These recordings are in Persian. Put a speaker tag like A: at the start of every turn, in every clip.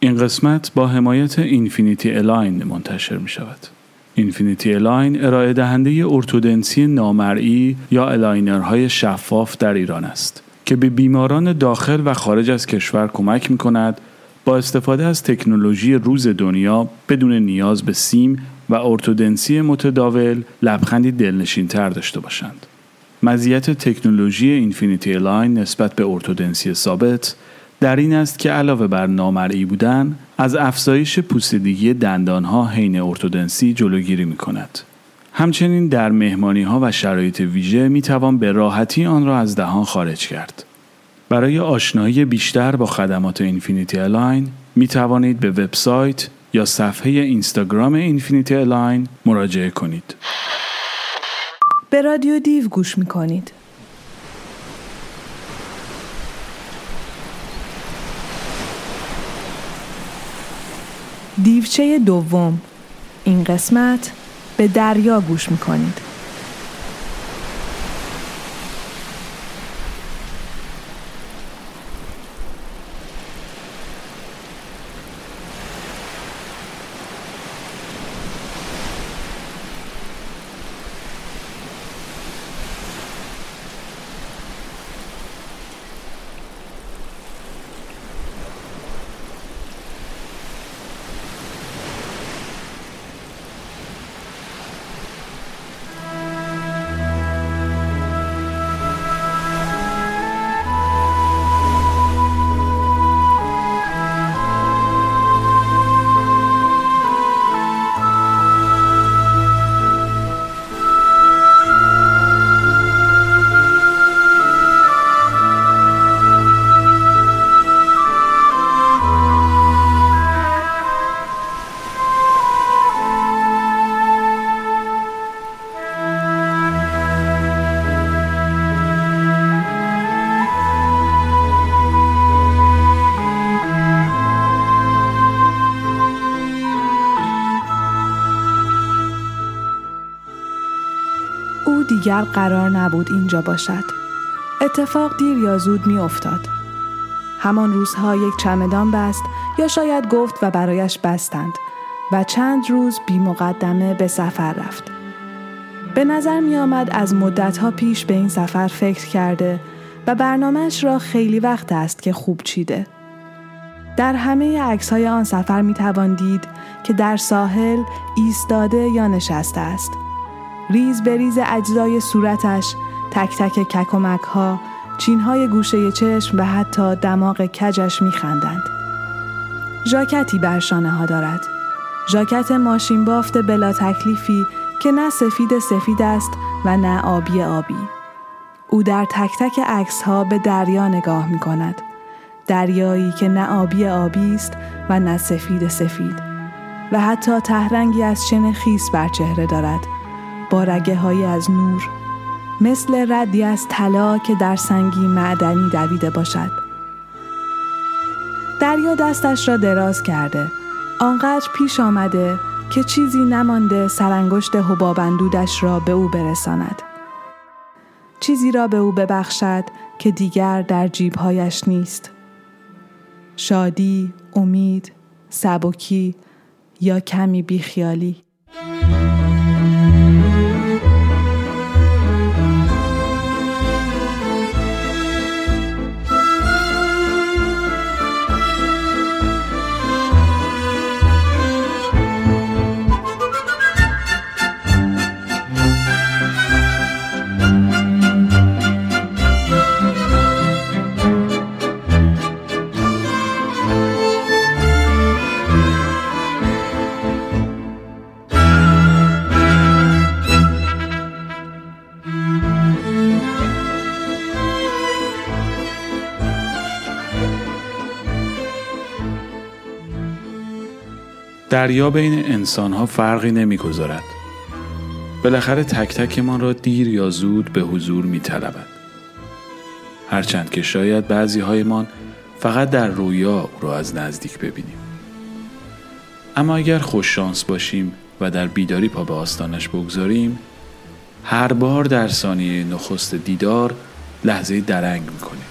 A: این قسمت با حمایت Infinity Align منتشر می شود. Infinity Align ارائه دهنده ارتودنسی نامرئی یا aligner های شفاف در ایران است که به بیماران داخل و خارج از کشور کمک می کند با استفاده از تکنولوژی روز دنیا بدون نیاز به سیم و ارتودنسی متداول لبخندی دلنشین تر داشته باشند. مزیت تکنولوژی Infinity Align نسبت به ارتودنسی ثابت در این است که علاوه بر نامرئی بودن از افزایش پوسیدگی دندانها حین ارتودنسی جلوگیری می کند. همچنین در مهمانی ها و شرایط ویژه می توان به راحتی آن را از دهان خارج کرد. برای آشنایی بیشتر با خدمات Infinity Align می توانید به وبسایت یا صفحه اینستاگرام Infinity Align مراجعه کنید.
B: به رادیو دیو گوش می کنید. دیوچه دوم. این قسمت به دریا گوش می قرار نبود اینجا باشد. اتفاق دیر یا زود می افتاد. همان روزها یک چمدان بست یا شاید گفت و برایش بستند و چند روز بی مقدمه به سفر رفت. به نظر می آمد از مدتها پیش به این سفر فکر کرده و برنامهش را خیلی وقت است که خوب چیده. در همه عکس آن سفر می توان دید که در ساحل ایستاده یا نشسته است. ریز به ریز اجزای صورتش تک تک ککمک ها چین های گوشه چشم و حتی دماغ کجش میخندند. ژاکتی بر شانه ها دارد. ژاکت ماشین بافت بلا تکلیفی که نه سفید سفید است و نه آبی آبی. او در تک تک عکس ها به دریا نگاه می کند. دریایی که نه آبی آبی است و نه سفید سفید و حتی تهرنگی از شن خیس بر چهره دارد با رگه های از نور مثل ردی از طلا که در سنگی معدنی دویده باشد. دریا دستش را دراز کرده آنقدر پیش آمده که چیزی نمانده سرانگشت حبابندودش را به او برساند. چیزی را به او ببخشد که دیگر در جیبهایش نیست. شادی، امید، سبکی یا کمی بیخیالی.
A: دریا بین انسان ها فرقی نمی‌گذارد. بالاخره تک تکمان را دیر یا زود به حضور می طلبد. هرچند که شاید بعضی هایمان فقط در رویا او را از نزدیک ببینیم. اما اگر خوش شانس باشیم و در بیداری پا به آستانش بگذاریم هر بار در ثانیه نخست دیدار لحظه درنگ می‌کنیم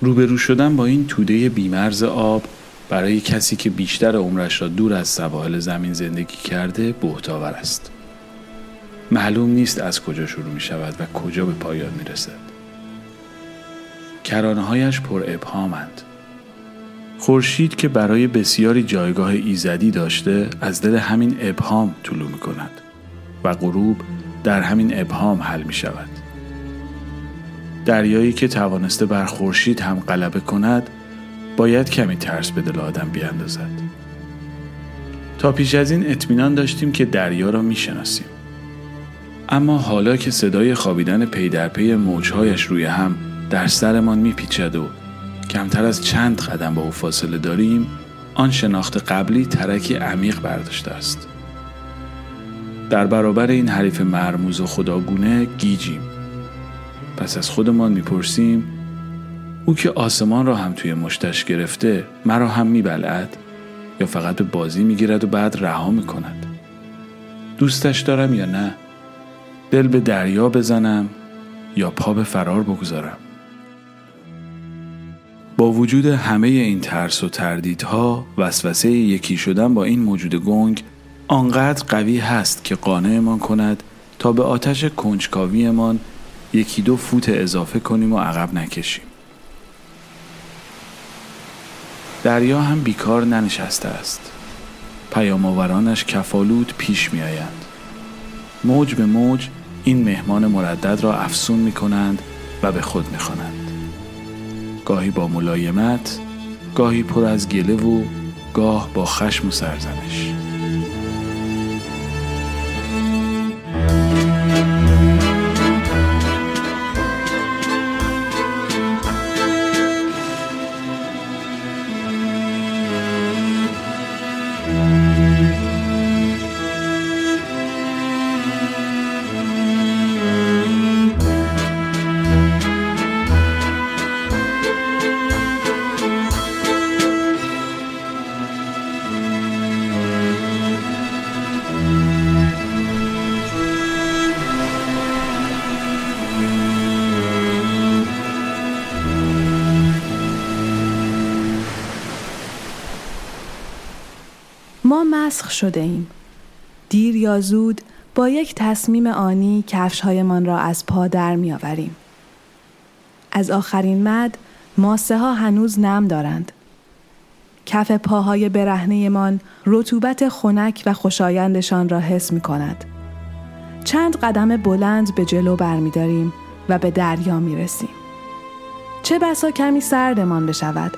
A: روبرو شدن با این توده بیمرز آب برای کسی که بیشتر عمرش را دور از سواحل زمین زندگی کرده بهتاور است. معلوم نیست از کجا شروع می شود و کجا به پایان می رسد. کرانه هایش پر ابهامند. خورشید که برای بسیاری جایگاه ایزدی داشته از دل همین ابهام طلوع می کند و غروب در همین ابهام حل می شود. دریایی که توانسته بر خورشید هم غلبه کند باید کمی ترس به دل آدم بیاندازد. تا پیش از این اطمینان داشتیم که دریا را می‌شناسیم. اما حالا که صدای خوابیدن پی در پی موجهایش روی هم در سرمان میپیچد و کمتر از چند قدم با او فاصله داریم آن شناخت قبلی ترکی عمیق برداشته است. در برابر این حریف مرموز و خداگونه گیجیم. پس از خودمان می‌پرسیم او که آسمان را هم توی مشتش گرفته مرا هم میبلعد یا فقط به بازی می‌گیرد و بعد رها می‌کند. دوستش دارم یا نه؟ دل به دریا بزنم یا پا به فرار بگذارم؟ با وجود همه این ترس و تردیدها وسوسه یکی شدن با این موجود گنگ آنقدر قوی هست که قانعمان کند تا به آتش کنجکاویمان یکی دو فوت اضافه کنیم و عقب نکشیم. دریا هم بیکار ننشسته است پیامآورانش کفالود پیش می آیند. موج به موج این مهمان مردد را افسون می کنند و به خود می خوانند. گاهی با ملایمت گاهی پر از گله و گاه با خشم و سرزنش
B: مسخ شده ایم. دیر یا زود با یک تصمیم آنی کفشهایمان را از پا در می آوریم. از آخرین مد ماسه ها هنوز نم دارند. کف پاهای برهنهمان رطوبت خنک و خوشایندشان را حس می کند. چند قدم بلند به جلو برمیداریم و به دریا می رسیم. چه بسا کمی سردمان بشود،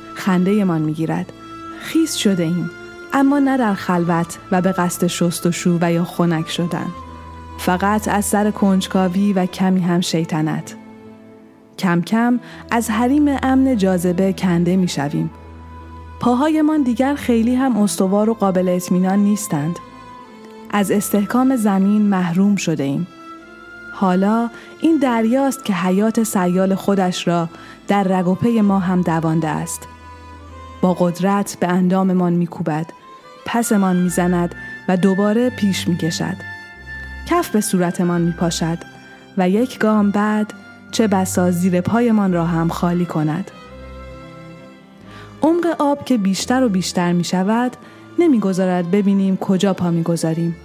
B: من می گیرد. خیس شده ایم. اما نه در خلوت و به قصد شست و شو و یا خنک شدن فقط از سر کنجکاوی و کمی هم شیطنت کم کم از حریم امن جاذبه کنده می شویم. پاهایمان دیگر خیلی هم استوار و قابل اطمینان نیستند. از استحکام زمین محروم شده ایم. حالا این دریاست که حیات سیال خودش را در رگ ما هم دوانده است. با قدرت به انداممان میکوبد پسمان می‌زند و دوباره پیش می‌کشد کف به صورتمان میپاشد و یک گام بعد چه بسا زیر پایمان را هم خالی کند عمق آب که بیشتر و بیشتر می شود نمی‌گذارد ببینیم کجا پا می‌گذاریم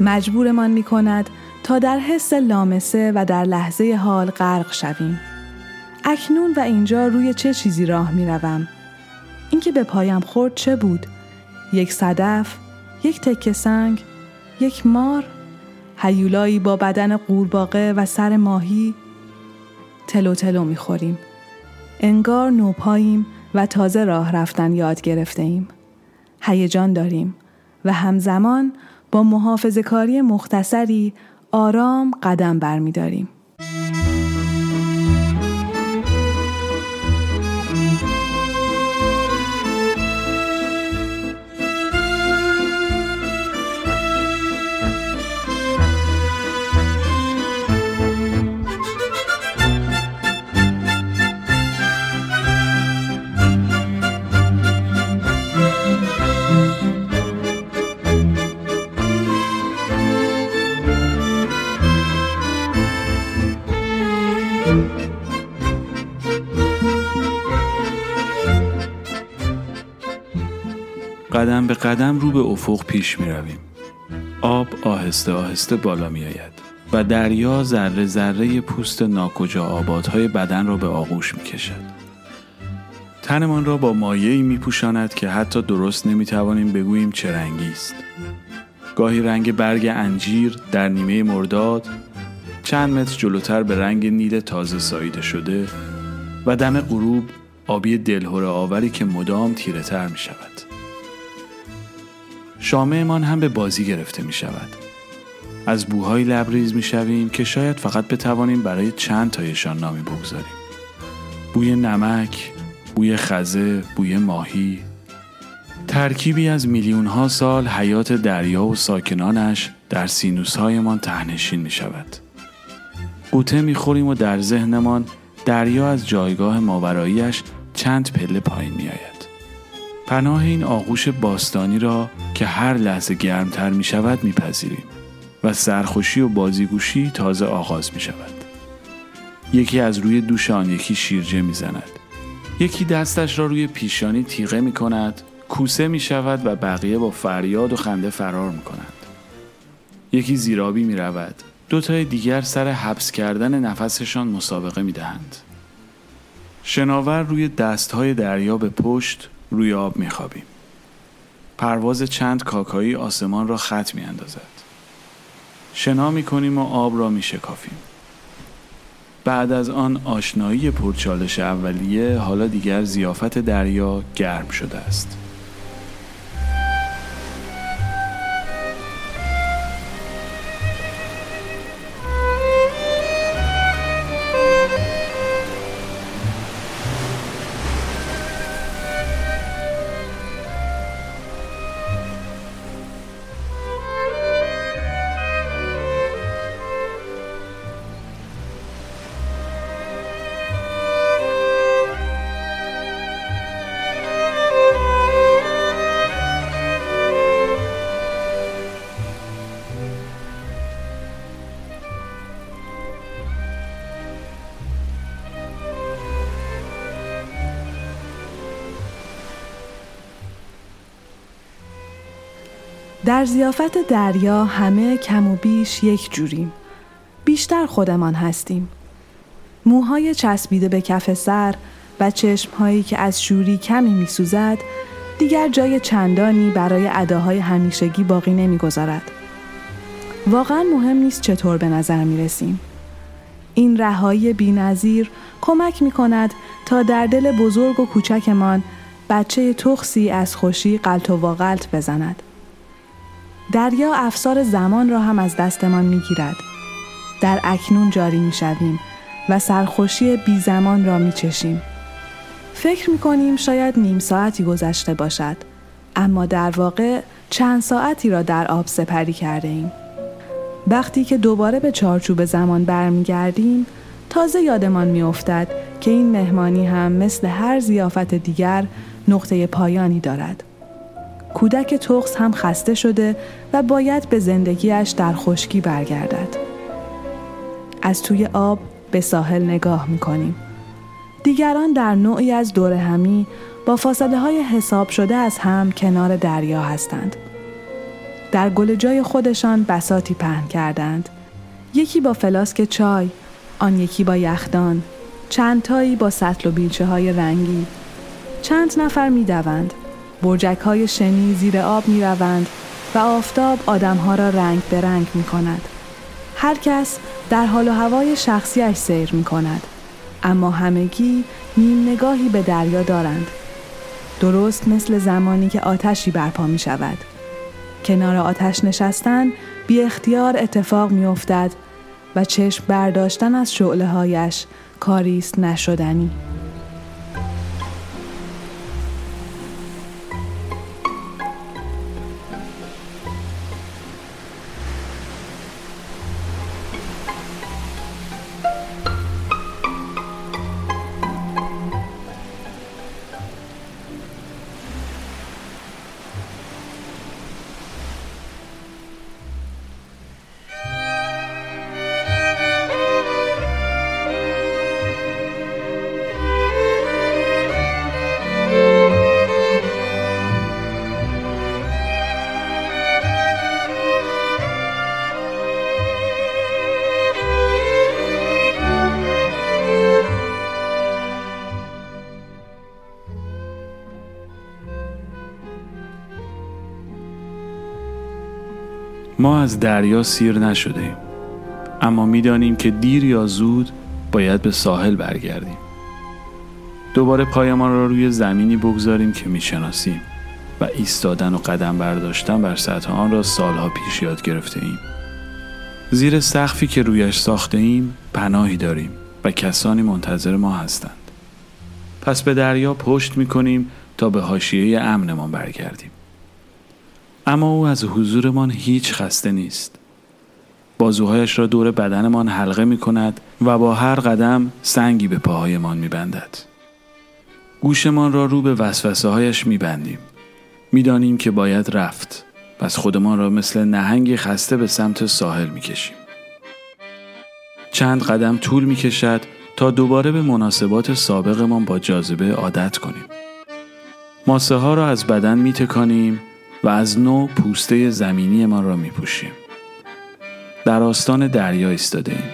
B: مجبورمان می کند تا در حس لامسه و در لحظه حال غرق شویم اکنون و اینجا روی چه چیزی راه می روم؟ اینکه به پایم خورد چه بود؟ یک صدف، یک تکه سنگ، یک مار، هیولایی با بدن قورباغه و سر ماهی تلو تلو می‌خوریم. انگار نوپاییم و تازه راه رفتن یاد گرفته ایم. هیجان داریم و همزمان با محافظ کاری مختصری آرام قدم برمیداریم.
A: قدم به قدم رو به افق پیش می رویم. آب آهسته آهسته بالا می آید و دریا ذره ذره پوست ناکجا آبادهای بدن را به آغوش می کشد. تنمان را با مایعی می پوشاند که حتی درست نمی توانیم بگوییم چه رنگی است. گاهی رنگ برگ انجیر در نیمه مرداد چند متر جلوتر به رنگ نیل تازه ساییده شده و دم غروب آبی دلهور آوری که مدام تیره تر می شود. شامهمان هم به بازی گرفته می شود. از بوهای لبریز می شویم که شاید فقط بتوانیم برای چند تایشان نامی بگذاریم. بوی نمک، بوی خزه، بوی ماهی، ترکیبی از میلیون ها سال حیات دریا و ساکنانش در سینوس هایمان تهنشین می شود. قوطه می خوریم و در ذهنمان دریا از جایگاه ماوراییش چند پله پایین می آید. پناه این آغوش باستانی را که هر لحظه گرمتر می شود می پذیریم و سرخوشی و بازیگوشی تازه آغاز می شود. یکی از روی دوش آن یکی شیرجه می زند. یکی دستش را روی پیشانی تیغه می کند کوسه می شود و بقیه با فریاد و خنده فرار می کنند. یکی زیرابی می رود. دو تای دیگر سر حبس کردن نفسشان مسابقه می دهند. شناور روی دستهای دریا به پشت روی آب می خوابیم. پرواز چند کاکایی آسمان را خط می اندازد. شنا می کنیم و آب را می شکافیم. بعد از آن آشنایی پرچالش اولیه حالا دیگر زیافت دریا گرم شده است.
B: در زیافت دریا همه کم و بیش یک جوریم. بیشتر خودمان هستیم. موهای چسبیده به کف سر و چشمهایی که از شوری کمی می سوزد دیگر جای چندانی برای اداهای همیشگی باقی نمی‌گذارد. واقعا مهم نیست چطور به نظر می رسیم. این رهایی بینظیر کمک می کند تا در دل بزرگ و کوچکمان بچه تخصی از خوشی قلط و واقلت بزند. دریا افسار زمان را هم از دستمان می گیرد. در اکنون جاری می شویم و سرخوشی بی زمان را می چشیم. فکر می کنیم شاید نیم ساعتی گذشته باشد اما در واقع چند ساعتی را در آب سپری کرده ایم. وقتی که دوباره به چارچوب زمان برمیگردیم تازه یادمان میافتد که این مهمانی هم مثل هر زیافت دیگر نقطه پایانی دارد. کودک تخس هم خسته شده و باید به زندگیش در خشکی برگردد. از توی آب به ساحل نگاه می کنیم. دیگران در نوعی از دور همی با فاصله های حساب شده از هم کنار دریا هستند. در گل جای خودشان بساتی پهن کردند. یکی با فلاسک چای، آن یکی با یخدان، چند تایی با سطل و بیلچه های رنگی. چند نفر می دوند. برجک های شنی زیر آب می روند و آفتاب آدمها را رنگ به رنگ می کند. هر کس در حال و هوای شخصیش سیر می کند. اما همگی نیم نگاهی به دریا دارند. درست مثل زمانی که آتشی برپا می شود. کنار آتش نشستن بی اختیار اتفاق می افتد و چشم برداشتن از شعله هایش کاریست نشدنی.
A: ما از دریا سیر نشده ایم اما می‌دانیم که دیر یا زود باید به ساحل برگردیم دوباره پایمان را روی زمینی بگذاریم که می‌شناسیم و ایستادن و قدم برداشتن بر سطح آن را سالها پیش یاد گرفته ایم. زیر سقفی که رویش ساخته ایم پناهی داریم و کسانی منتظر ما هستند. پس به دریا پشت می کنیم تا به حاشیه امنمان برگردیم. اما او از حضورمان هیچ خسته نیست. بازوهایش را دور بدنمان حلقه می کند و با هر قدم سنگی به پاهایمان می بندد. گوشمان را رو به وسوسه هایش می بندیم. می‌دانیم که باید رفت پس خودمان را مثل نهنگ خسته به سمت ساحل می کشیم. چند قدم طول می کشد تا دوباره به مناسبات سابقمان با جاذبه عادت کنیم. ماسه ها را از بدن می تکانیم و از نو پوسته زمینی ما را می پوشیم. در آستان دریا ایستاده ایم.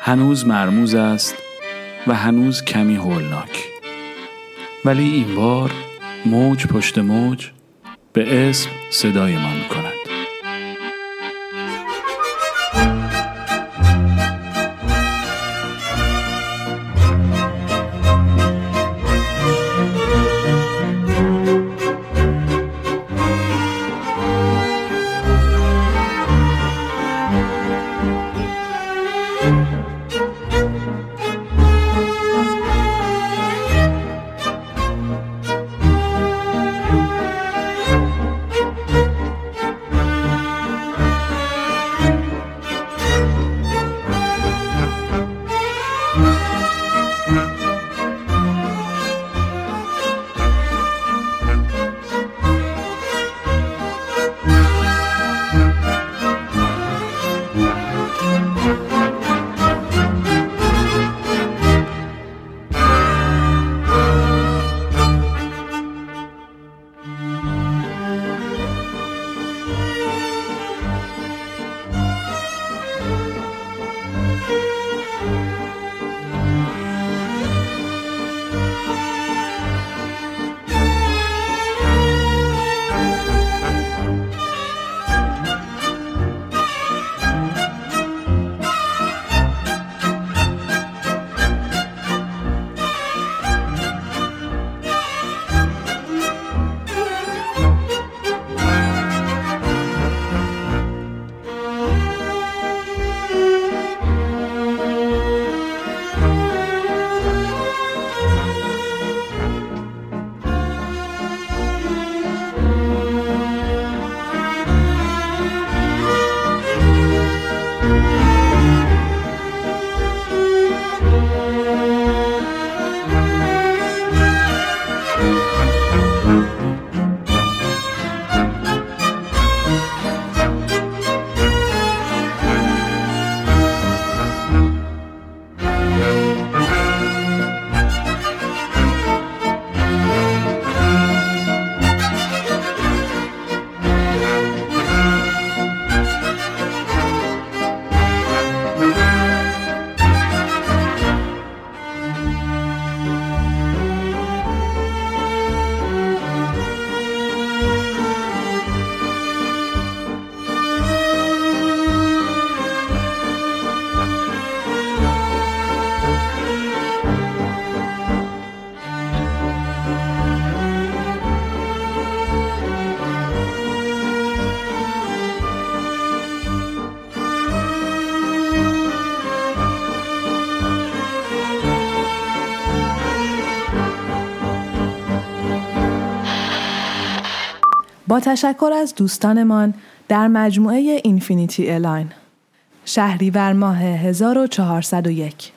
A: هنوز مرموز است و هنوز کمی هولناک. ولی این بار موج پشت موج به اسم صدایمان
B: با تشکر از دوستانمان در مجموعه اینفینیتی الاین شهریور ماه 1401